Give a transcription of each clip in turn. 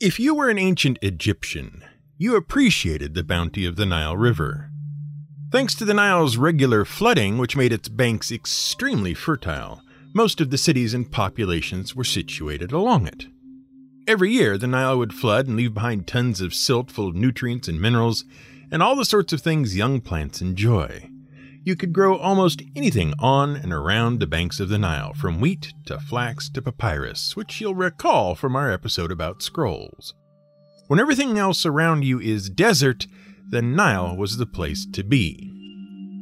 If you were an ancient Egyptian, you appreciated the bounty of the Nile River. Thanks to the Nile's regular flooding, which made its banks extremely fertile, most of the cities and populations were situated along it. Every year, the Nile would flood and leave behind tons of silt full of nutrients and minerals, and all the sorts of things young plants enjoy. You could grow almost anything on and around the banks of the Nile, from wheat to flax to papyrus, which you'll recall from our episode about scrolls. When everything else around you is desert, the Nile was the place to be.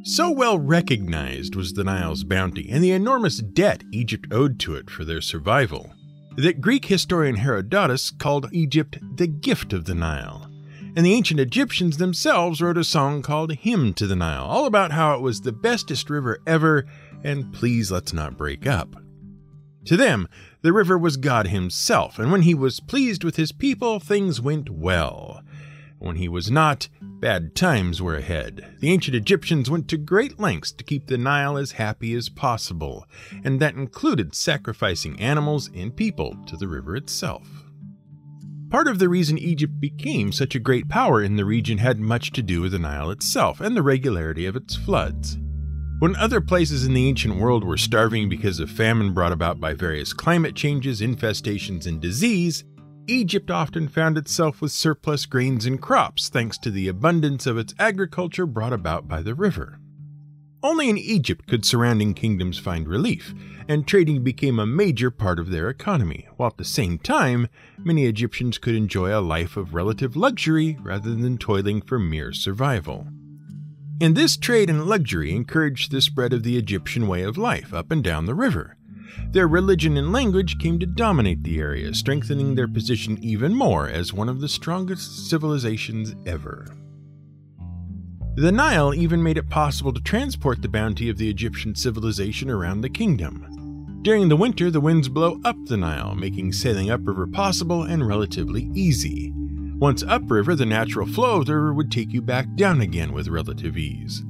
So well recognized was the Nile's bounty and the enormous debt Egypt owed to it for their survival that Greek historian Herodotus called Egypt the gift of the Nile and the ancient Egyptians themselves wrote a song called Hymn to the Nile, all about how it was the bestest river ever, and please let's not break up. To them, the river was God Himself, and when He was pleased with His people, things went well. When He was not, bad times were ahead. The ancient Egyptians went to great lengths to keep the Nile as happy as possible, and that included sacrificing animals and people to the river itself. Part of the reason Egypt became such a great power in the region had much to do with the Nile itself and the regularity of its floods. When other places in the ancient world were starving because of famine brought about by various climate changes, infestations, and disease, Egypt often found itself with surplus grains and crops thanks to the abundance of its agriculture brought about by the river. Only in Egypt could surrounding kingdoms find relief, and trading became a major part of their economy, while at the same time, many Egyptians could enjoy a life of relative luxury rather than toiling for mere survival. And this trade and luxury encouraged the spread of the Egyptian way of life up and down the river. Their religion and language came to dominate the area, strengthening their position even more as one of the strongest civilizations ever. The Nile even made it possible to transport the bounty of the Egyptian civilization around the kingdom. During the winter, the winds blow up the Nile, making sailing upriver possible and relatively easy. Once upriver, the natural flow of the river would take you back down again with relative ease.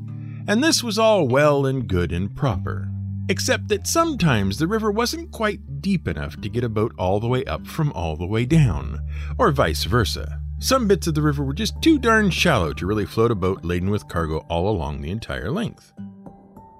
And this was all well and good and proper. Except that sometimes the river wasn't quite deep enough to get a boat all the way up from all the way down, or vice versa. Some bits of the river were just too darn shallow to really float a boat laden with cargo all along the entire length.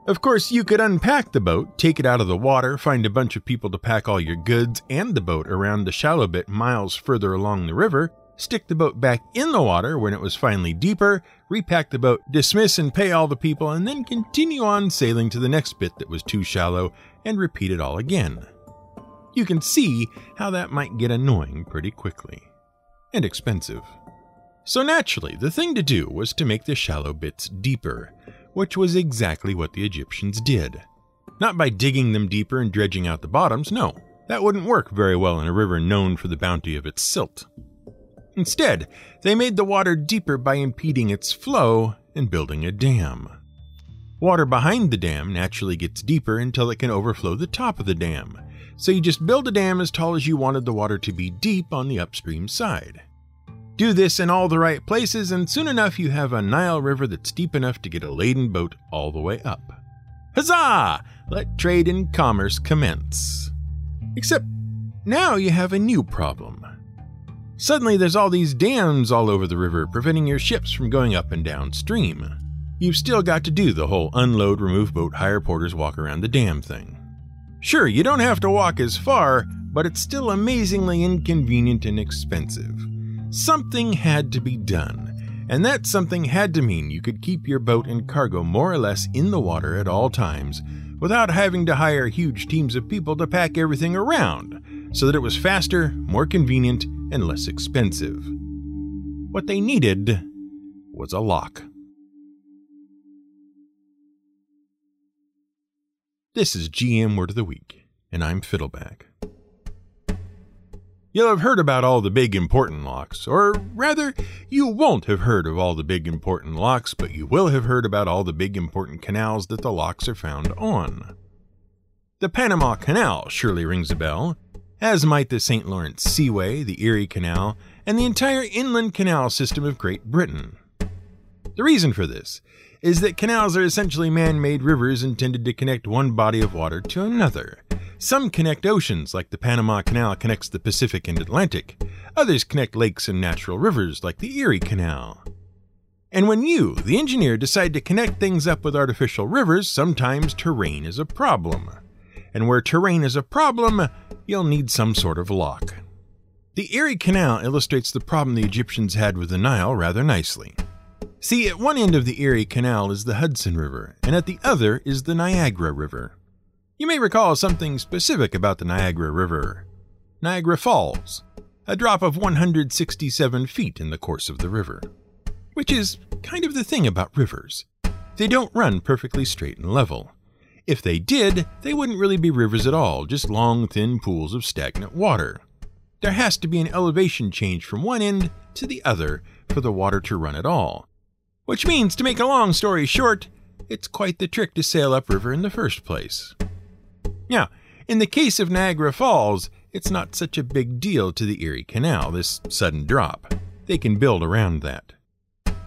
Of course, you could unpack the boat, take it out of the water, find a bunch of people to pack all your goods and the boat around the shallow bit miles further along the river, stick the boat back in the water when it was finally deeper, repack the boat, dismiss and pay all the people, and then continue on sailing to the next bit that was too shallow and repeat it all again. You can see how that might get annoying pretty quickly and expensive. So naturally, the thing to do was to make the shallow bits deeper, which was exactly what the Egyptians did. Not by digging them deeper and dredging out the bottoms, no, that wouldn't work very well in a river known for the bounty of its silt. Instead, they made the water deeper by impeding its flow and building a dam. Water behind the dam naturally gets deeper until it can overflow the top of the dam, so you just build a dam as tall as you wanted the water to be deep on the upstream side. Do this in all the right places, and soon enough you have a Nile River that's deep enough to get a laden boat all the way up. Huzzah! Let trade and commerce commence. Except now you have a new problem. Suddenly there's all these dams all over the river preventing your ships from going up and downstream. You've still got to do the whole unload, remove boat, hire porters, walk around the dam thing. Sure, you don't have to walk as far, but it's still amazingly inconvenient and expensive. Something had to be done, and that something had to mean you could keep your boat and cargo more or less in the water at all times without having to hire huge teams of people to pack everything around so that it was faster, more convenient, and less expensive. What they needed was a lock. This is GM Word of the Week, and I'm Fiddleback. You'll have heard about all the big important locks, or rather, you won't have heard of all the big important locks, but you will have heard about all the big important canals that the locks are found on. The Panama Canal surely rings a bell, as might the St. Lawrence Seaway, the Erie Canal, and the entire inland canal system of Great Britain. The reason for this is that canals are essentially man made rivers intended to connect one body of water to another. Some connect oceans, like the Panama Canal connects the Pacific and Atlantic. Others connect lakes and natural rivers, like the Erie Canal. And when you, the engineer, decide to connect things up with artificial rivers, sometimes terrain is a problem. And where terrain is a problem, you'll need some sort of lock. The Erie Canal illustrates the problem the Egyptians had with the Nile rather nicely. See, at one end of the Erie Canal is the Hudson River, and at the other is the Niagara River. You may recall something specific about the Niagara River Niagara Falls, a drop of 167 feet in the course of the river. Which is kind of the thing about rivers. They don't run perfectly straight and level. If they did, they wouldn't really be rivers at all, just long, thin pools of stagnant water. There has to be an elevation change from one end to the other for the water to run at all. Which means, to make a long story short, it's quite the trick to sail upriver in the first place. Now, in the case of Niagara Falls, it's not such a big deal to the Erie Canal, this sudden drop. They can build around that.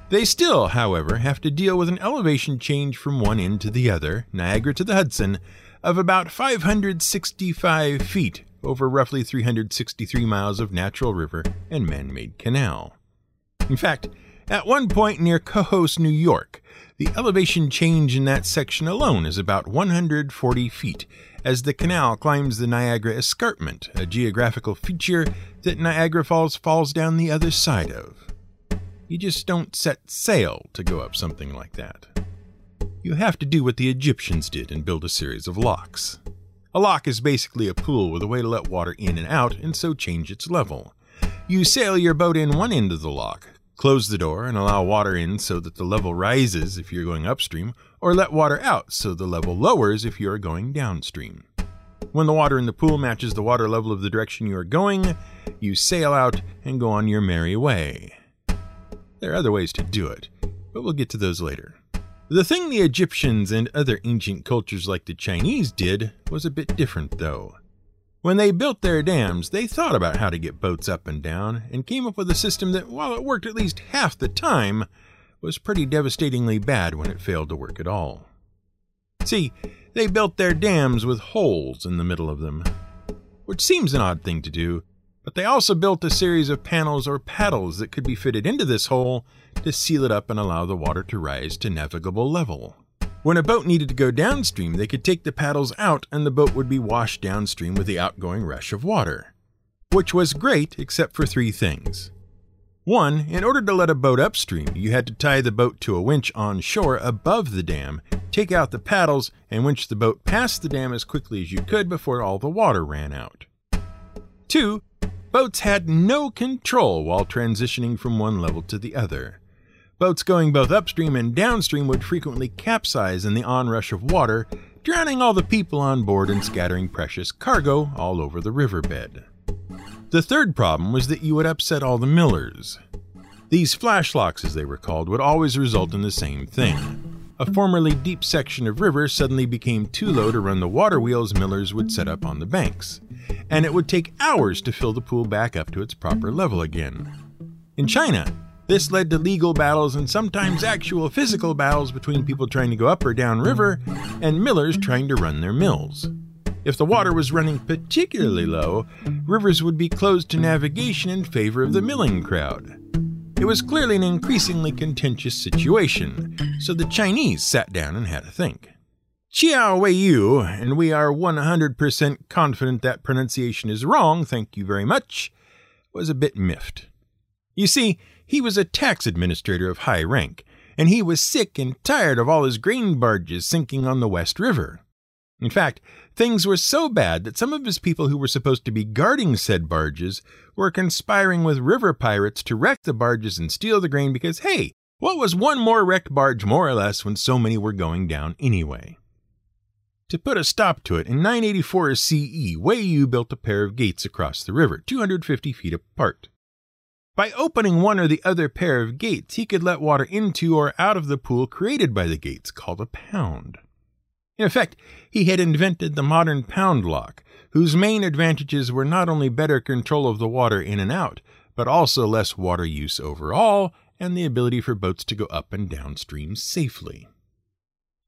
They still, however, have to deal with an elevation change from one end to the other, Niagara to the Hudson, of about 565 feet over roughly 363 miles of natural river and man made canal. In fact, at one point near Cohoes, New York, the elevation change in that section alone is about 140 feet as the canal climbs the Niagara Escarpment, a geographical feature that Niagara Falls falls down the other side of. You just don't set sail to go up something like that. You have to do what the Egyptians did and build a series of locks. A lock is basically a pool with a way to let water in and out and so change its level. You sail your boat in one end of the lock, close the door and allow water in so that the level rises if you're going upstream, or let water out so the level lowers if you are going downstream. When the water in the pool matches the water level of the direction you are going, you sail out and go on your merry way. There are other ways to do it, but we'll get to those later. The thing the Egyptians and other ancient cultures like the Chinese did was a bit different, though. When they built their dams, they thought about how to get boats up and down and came up with a system that, while it worked at least half the time, was pretty devastatingly bad when it failed to work at all. See, they built their dams with holes in the middle of them, which seems an odd thing to do, but they also built a series of panels or paddles that could be fitted into this hole to seal it up and allow the water to rise to navigable level. When a boat needed to go downstream, they could take the paddles out and the boat would be washed downstream with the outgoing rush of water. Which was great, except for three things. One, in order to let a boat upstream, you had to tie the boat to a winch on shore above the dam, take out the paddles, and winch the boat past the dam as quickly as you could before all the water ran out. Two, boats had no control while transitioning from one level to the other. Boats going both upstream and downstream would frequently capsize in the onrush of water, drowning all the people on board and scattering precious cargo all over the riverbed. The third problem was that you would upset all the millers. These flash locks, as they were called, would always result in the same thing. A formerly deep section of river suddenly became too low to run the water wheels millers would set up on the banks, and it would take hours to fill the pool back up to its proper level again. In China, this led to legal battles and sometimes actual physical battles between people trying to go up or down river and millers trying to run their mills. If the water was running particularly low, rivers would be closed to navigation in favor of the milling crowd. It was clearly an increasingly contentious situation, so the Chinese sat down and had a think. Chiao Wei Yu, and we are 100% confident that pronunciation is wrong, thank you very much, was a bit miffed. You see, he was a tax administrator of high rank, and he was sick and tired of all his grain barges sinking on the West River. In fact, things were so bad that some of his people who were supposed to be guarding said barges were conspiring with river pirates to wreck the barges and steal the grain because, hey, what was one more wrecked barge more or less when so many were going down anyway? To put a stop to it, in 984 CE, Wei Yu built a pair of gates across the river, 250 feet apart. By opening one or the other pair of gates, he could let water into or out of the pool created by the gates, called a pound. In effect, he had invented the modern pound lock, whose main advantages were not only better control of the water in and out, but also less water use overall and the ability for boats to go up and downstream safely.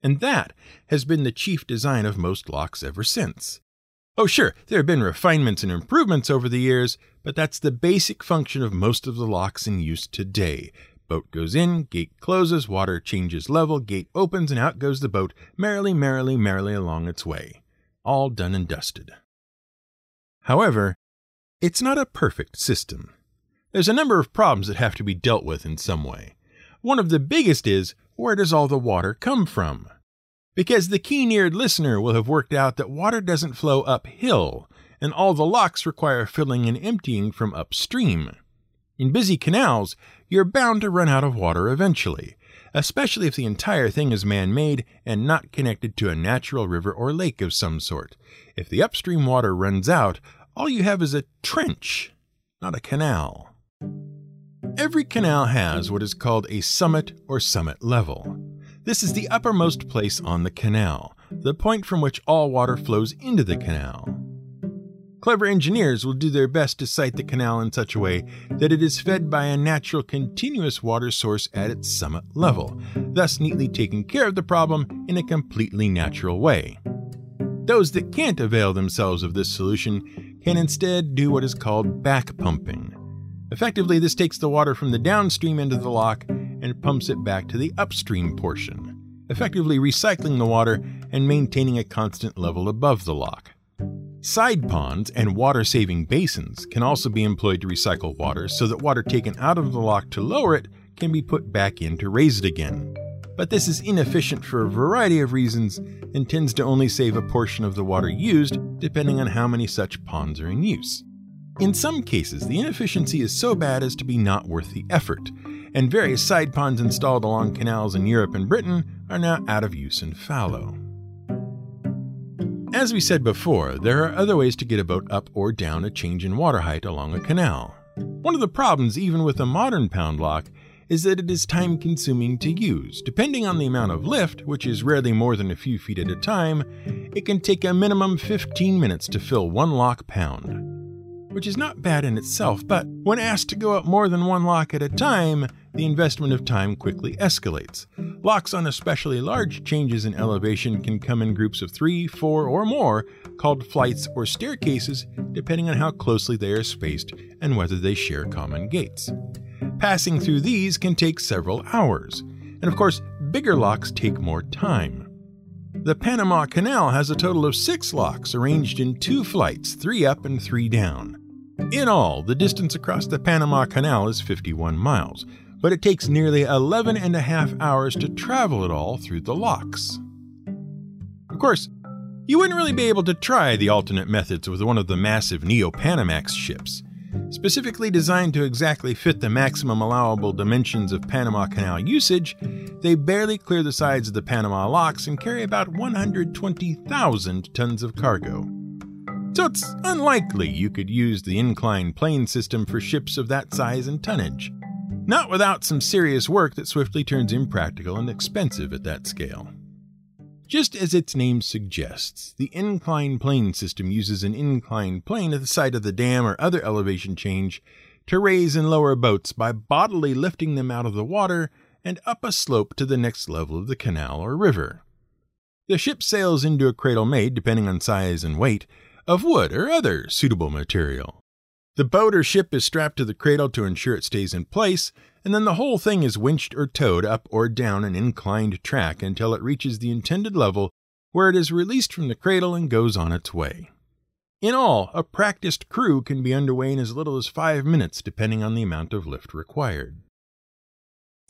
And that has been the chief design of most locks ever since. Oh, sure, there have been refinements and improvements over the years, but that's the basic function of most of the locks in use today. Boat goes in, gate closes, water changes level, gate opens, and out goes the boat, merrily, merrily, merrily along its way. All done and dusted. However, it's not a perfect system. There's a number of problems that have to be dealt with in some way. One of the biggest is where does all the water come from? Because the keen eared listener will have worked out that water doesn't flow uphill, and all the locks require filling and emptying from upstream. In busy canals, you're bound to run out of water eventually, especially if the entire thing is man made and not connected to a natural river or lake of some sort. If the upstream water runs out, all you have is a trench, not a canal. Every canal has what is called a summit or summit level. This is the uppermost place on the canal, the point from which all water flows into the canal. Clever engineers will do their best to site the canal in such a way that it is fed by a natural continuous water source at its summit level, thus neatly taking care of the problem in a completely natural way. Those that can't avail themselves of this solution can instead do what is called back pumping. Effectively, this takes the water from the downstream end of the lock and pumps it back to the upstream portion, effectively recycling the water and maintaining a constant level above the lock. Side ponds and water saving basins can also be employed to recycle water so that water taken out of the lock to lower it can be put back in to raise it again. But this is inefficient for a variety of reasons and tends to only save a portion of the water used, depending on how many such ponds are in use. In some cases, the inefficiency is so bad as to be not worth the effort, and various side ponds installed along canals in Europe and Britain are now out of use and fallow. As we said before, there are other ways to get a boat up or down a change in water height along a canal. One of the problems, even with a modern pound lock, is that it is time consuming to use. Depending on the amount of lift, which is rarely more than a few feet at a time, it can take a minimum 15 minutes to fill one lock pound which is not bad in itself, but when asked to go up more than one lock at a time, the investment of time quickly escalates. Locks on especially large changes in elevation can come in groups of three, four, or more, called flights or staircases, depending on how closely they are spaced and whether they share common gates. Passing through these can take several hours, and of course, bigger locks take more time. The Panama Canal has a total of six locks arranged in two flights, three up and three down. In all, the distance across the Panama Canal is 51 miles, but it takes nearly 11 and a half hours to travel it all through the locks. Of course, you wouldn't really be able to try the alternate methods with one of the massive Neo Panamax ships. Specifically designed to exactly fit the maximum allowable dimensions of Panama Canal usage, they barely clear the sides of the Panama locks and carry about 120,000 tons of cargo so it's unlikely you could use the inclined plane system for ships of that size and tonnage. Not without some serious work that swiftly turns impractical and expensive at that scale. Just as its name suggests, the inclined plane system uses an inclined plane at the site of the dam or other elevation change to raise and lower boats by bodily lifting them out of the water and up a slope to the next level of the canal or river. The ship sails into a cradle made, depending on size and weight, of wood or other suitable material. The boat or ship is strapped to the cradle to ensure it stays in place, and then the whole thing is winched or towed up or down an inclined track until it reaches the intended level where it is released from the cradle and goes on its way. In all, a practiced crew can be underway in as little as five minutes, depending on the amount of lift required.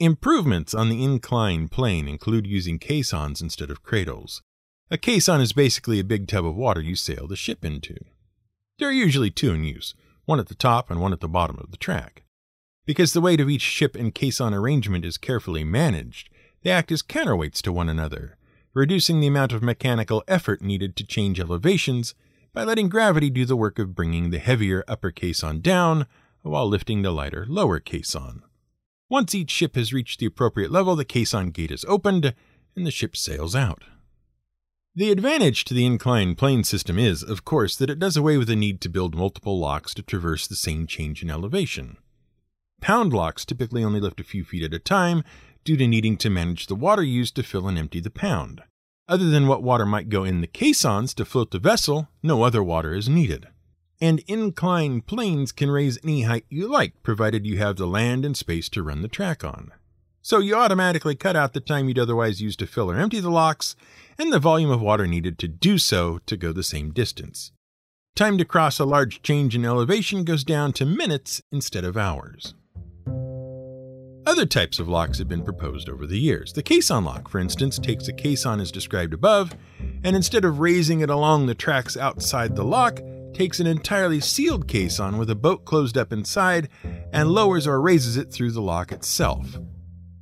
Improvements on the inclined plane include using caissons instead of cradles. A caisson is basically a big tub of water you sail the ship into. There are usually two in use, one at the top and one at the bottom of the track. Because the weight of each ship and caisson arrangement is carefully managed, they act as counterweights to one another, reducing the amount of mechanical effort needed to change elevations by letting gravity do the work of bringing the heavier upper caisson down while lifting the lighter lower caisson. Once each ship has reached the appropriate level, the caisson gate is opened and the ship sails out. The advantage to the inclined plane system is, of course, that it does away with the need to build multiple locks to traverse the same change in elevation. pound locks typically only lift a few feet at a time due to needing to manage the water used to fill and empty the pound. Other than what water might go in the caissons to float the vessel, no other water is needed. And inclined planes can raise any height you like, provided you have the land and space to run the track on. So you automatically cut out the time you'd otherwise use to fill or empty the locks, and the volume of water needed to do so to go the same distance. Time to cross a large change in elevation goes down to minutes instead of hours. Other types of locks have been proposed over the years. The caisson lock, for instance, takes a caisson as described above, and instead of raising it along the tracks outside the lock, takes an entirely sealed caisson with a boat closed up inside and lowers or raises it through the lock itself.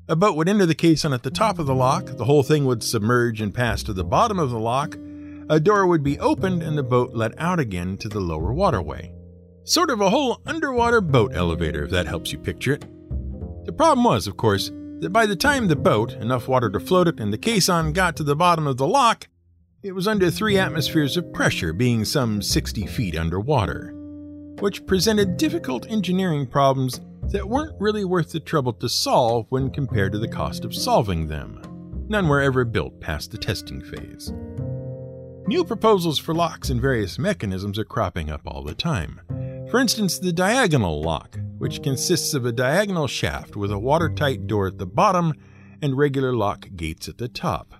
Uh, a boat would enter the caisson at the top of the lock, the whole thing would submerge and pass to the bottom of the lock, a door would be opened and the boat let out again to the lower waterway. Sort of a whole underwater boat elevator, if that helps you picture it. The problem was, of course, that by the time the boat, enough water to float it, and the caisson got to the bottom of the lock, it was under three atmospheres of pressure, being some 60 feet underwater, which presented difficult engineering problems that weren't really worth the trouble to solve when compared to the cost of solving them. None were ever built past the testing phase. New proposals for locks and various mechanisms are cropping up all the time. For instance, the diagonal lock, which consists of a diagonal shaft with a watertight door at the bottom and regular lock gates at the top.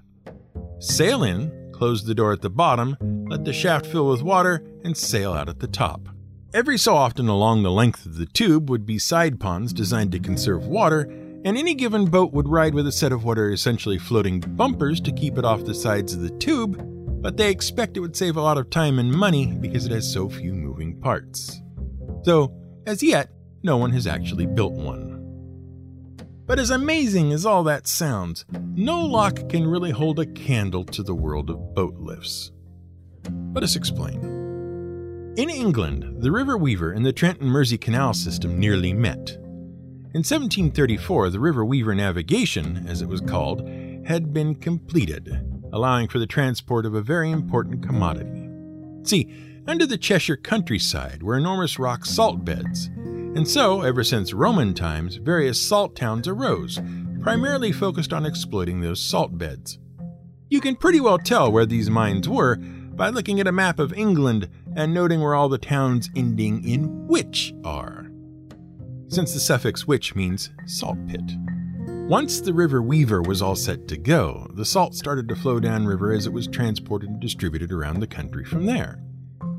Sail in, close the door at the bottom, let the shaft fill with water, and sail out at the top. Every so often along the length of the tube would be side ponds designed to conserve water, and any given boat would ride with a set of what are essentially floating bumpers to keep it off the sides of the tube, but they expect it would save a lot of time and money because it has so few moving parts though, as yet, no one has actually built one. But as amazing as all that sounds, no lock can really hold a candle to the world of boat lifts. Let us explain. In England, the River Weaver and the Trent and Mersey Canal system nearly met. In 1734, the River Weaver navigation, as it was called, had been completed, allowing for the transport of a very important commodity. See, under the Cheshire countryside were enormous rock salt beds, and so, ever since Roman times, various salt towns arose, primarily focused on exploiting those salt beds. You can pretty well tell where these mines were by looking at a map of England and noting where all the towns ending in wich are, since the suffix wich means salt pit. Once the River Weaver was all set to go, the salt started to flow downriver as it was transported and distributed around the country from there.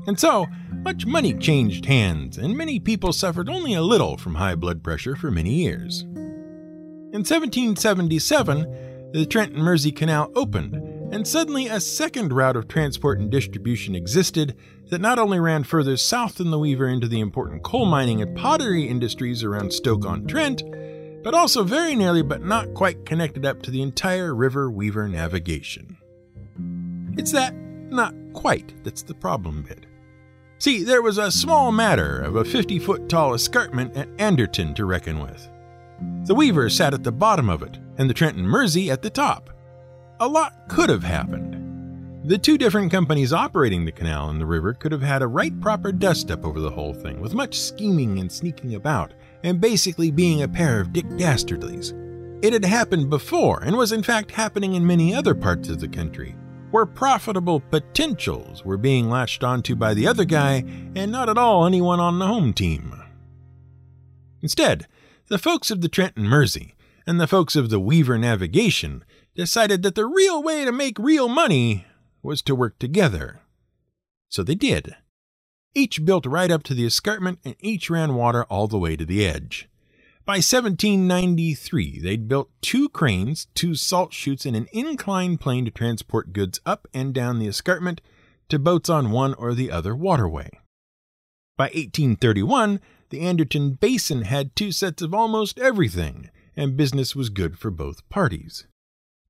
And so, much money changed hands, and many people suffered only a little from high blood pressure for many years. In 1777, the Trent and Mersey Canal opened, and suddenly a second route of transport and distribution existed that not only ran further south than the Weaver into the important coal mining and pottery industries around Stoke on Trent, but also very nearly but not quite connected up to the entire River Weaver navigation. It's that not quite that's the problem bit. See, there was a small matter of a 50 foot tall escarpment at Anderton to reckon with. The Weaver sat at the bottom of it, and the Trent and Mersey at the top. A lot could have happened. The two different companies operating the canal and the river could have had a right proper dust up over the whole thing, with much scheming and sneaking about, and basically being a pair of Dick Dastardlies. It had happened before, and was in fact happening in many other parts of the country where profitable potentials were being latched onto by the other guy and not at all anyone on the home team. Instead, the folks of the Trent and Mersey and the folks of the Weaver Navigation decided that the real way to make real money was to work together. So they did. Each built right up to the escarpment and each ran water all the way to the edge. By 1793, they'd built two cranes, two salt chutes, and an inclined plane to transport goods up and down the escarpment to boats on one or the other waterway. By 1831, the Anderton Basin had two sets of almost everything, and business was good for both parties.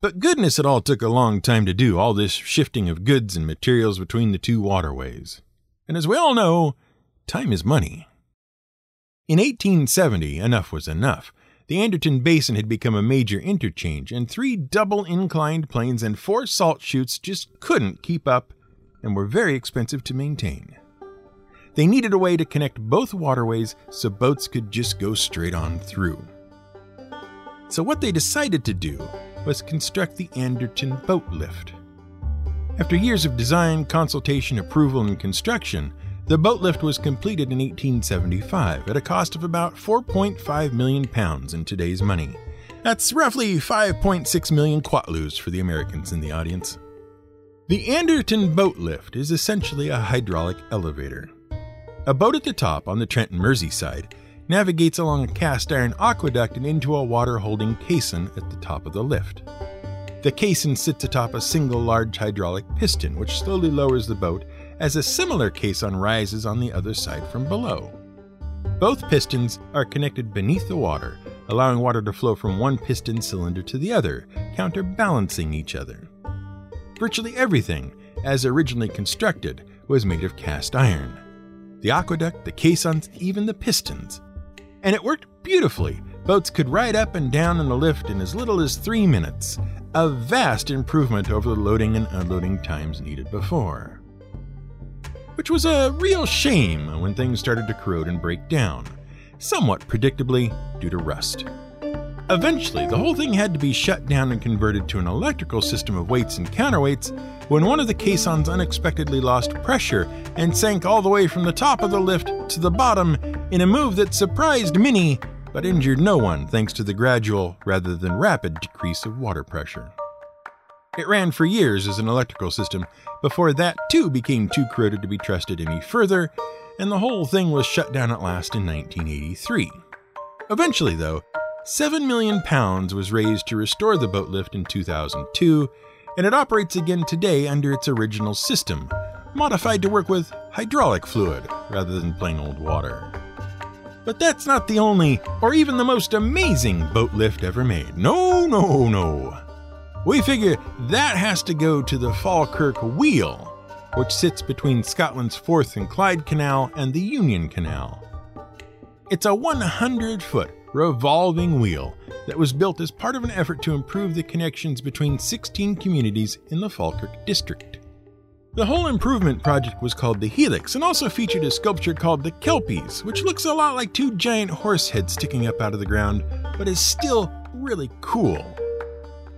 But goodness, it all took a long time to do all this shifting of goods and materials between the two waterways. And as we all know, time is money. In 1870, enough was enough. The Anderton Basin had become a major interchange, and three double inclined planes and four salt chutes just couldn't keep up and were very expensive to maintain. they needed a way to connect both waterways so boats could just go straight on through. So, what they decided to do was construct the Anderton Boat Lift. After years of design, consultation, approval, and construction, the boat lift was completed in 1875 at a cost of about 4.5 million pounds in today's money. That's roughly 5.6 million quatloos for the Americans in the audience. The Anderton boat lift is essentially a hydraulic elevator. A boat at the top on the Trent and Mersey side navigates along a cast iron aqueduct and into a water holding caisson at the top of the lift. The caisson sits atop a single large hydraulic piston, which slowly lowers the boat as a similar caisson rises on the other side from below. Both pistons are connected beneath the water, allowing water to flow from one piston cylinder to the other, counterbalancing each other. Virtually everything, as originally constructed, was made of cast iron the aqueduct, the caissons, even the pistons. And it worked beautifully. Boats could ride up and down in the lift in as little as three minutes, a vast improvement over the loading and unloading times needed before. Which was a real shame when things started to corrode and break down, somewhat predictably due to rust. Eventually, the whole thing had to be shut down and converted to an electrical system of weights and counterweights when one of the caissons unexpectedly lost pressure and sank all the way from the top of the lift to the bottom in a move that surprised many but injured no one thanks to the gradual rather than rapid decrease of water pressure. It ran for years as an electrical system before that too became too corroded to be trusted any further, and the whole thing was shut down at last in 1983. Eventually, though, 7 million pounds was raised to restore the boat lift in 2002, and it operates again today under its original system, modified to work with hydraulic fluid rather than plain old water. But that's not the only, or even the most amazing boat lift ever made. No, no, no. We figure that has to go to the Falkirk Wheel, which sits between Scotland's Forth and Clyde Canal and the Union Canal. It's a 100 foot revolving wheel that was built as part of an effort to improve the connections between 16 communities in the Falkirk district. The whole improvement project was called the Helix and also featured a sculpture called the Kelpies, which looks a lot like two giant horse heads sticking up out of the ground, but is still really cool.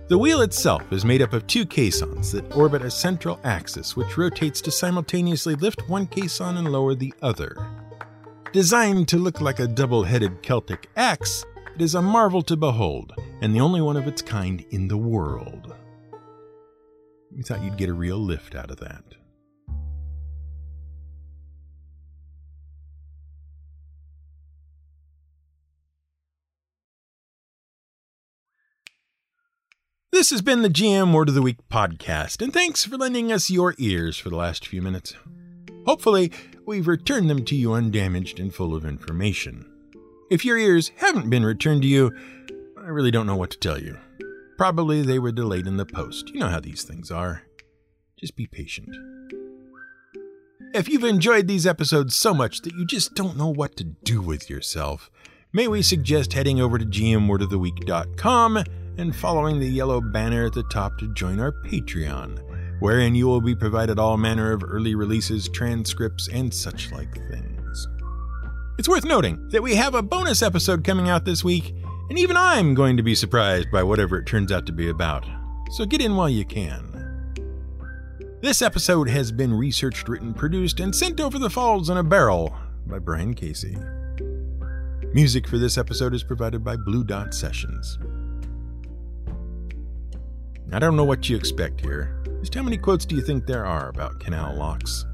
The wheel itself is made up of two caissons that orbit a central axis, which rotates to simultaneously lift one caisson and lower the other. Designed to look like a double headed Celtic axe, it is a marvel to behold, and the only one of its kind in the world. We thought you'd get a real lift out of that. This has been the GM Word of the Week podcast, and thanks for lending us your ears for the last few minutes. Hopefully, we've returned them to you undamaged and full of information. If your ears haven't been returned to you, I really don't know what to tell you. Probably they were delayed in the post. You know how these things are. Just be patient. If you've enjoyed these episodes so much that you just don't know what to do with yourself, may we suggest heading over to gmwordoftheweek.com and following the yellow banner at the top to join our Patreon wherein you will be provided all manner of early releases, transcripts, and such like things. It's worth noting that we have a bonus episode coming out this week, and even I'm going to be surprised by whatever it turns out to be about. So get in while you can. This episode has been researched, written, produced, and sent over the falls in a barrel by Brian Casey. Music for this episode is provided by Blue Dot Sessions. I don't know what you expect here. Just how many quotes do you think there are about canal locks?